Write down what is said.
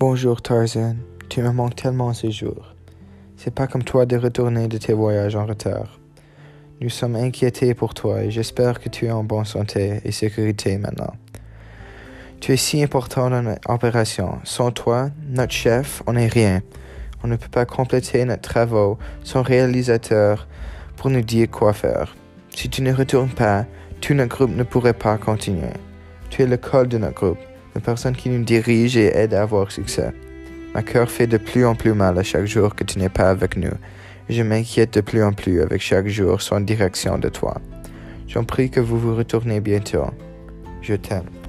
Bonjour Tarzan, tu me manques tellement ces jours. C'est pas comme toi de retourner de tes voyages en retard. Nous sommes inquiétés pour toi et j'espère que tu es en bonne santé et sécurité maintenant. Tu es si important dans notre opération. Sans toi, notre chef, on n'est rien. On ne peut pas compléter notre travaux sans réalisateur pour nous dire quoi faire. Si tu ne retournes pas, tout notre groupe ne pourrait pas continuer. Tu es le col de notre groupe une personne qui nous dirige et aide à avoir succès. Ma cœur fait de plus en plus mal à chaque jour que tu n'es pas avec nous. je m'inquiète de plus en plus avec chaque jour sans direction de toi. J'en prie que vous vous retournez bientôt. Je t'aime.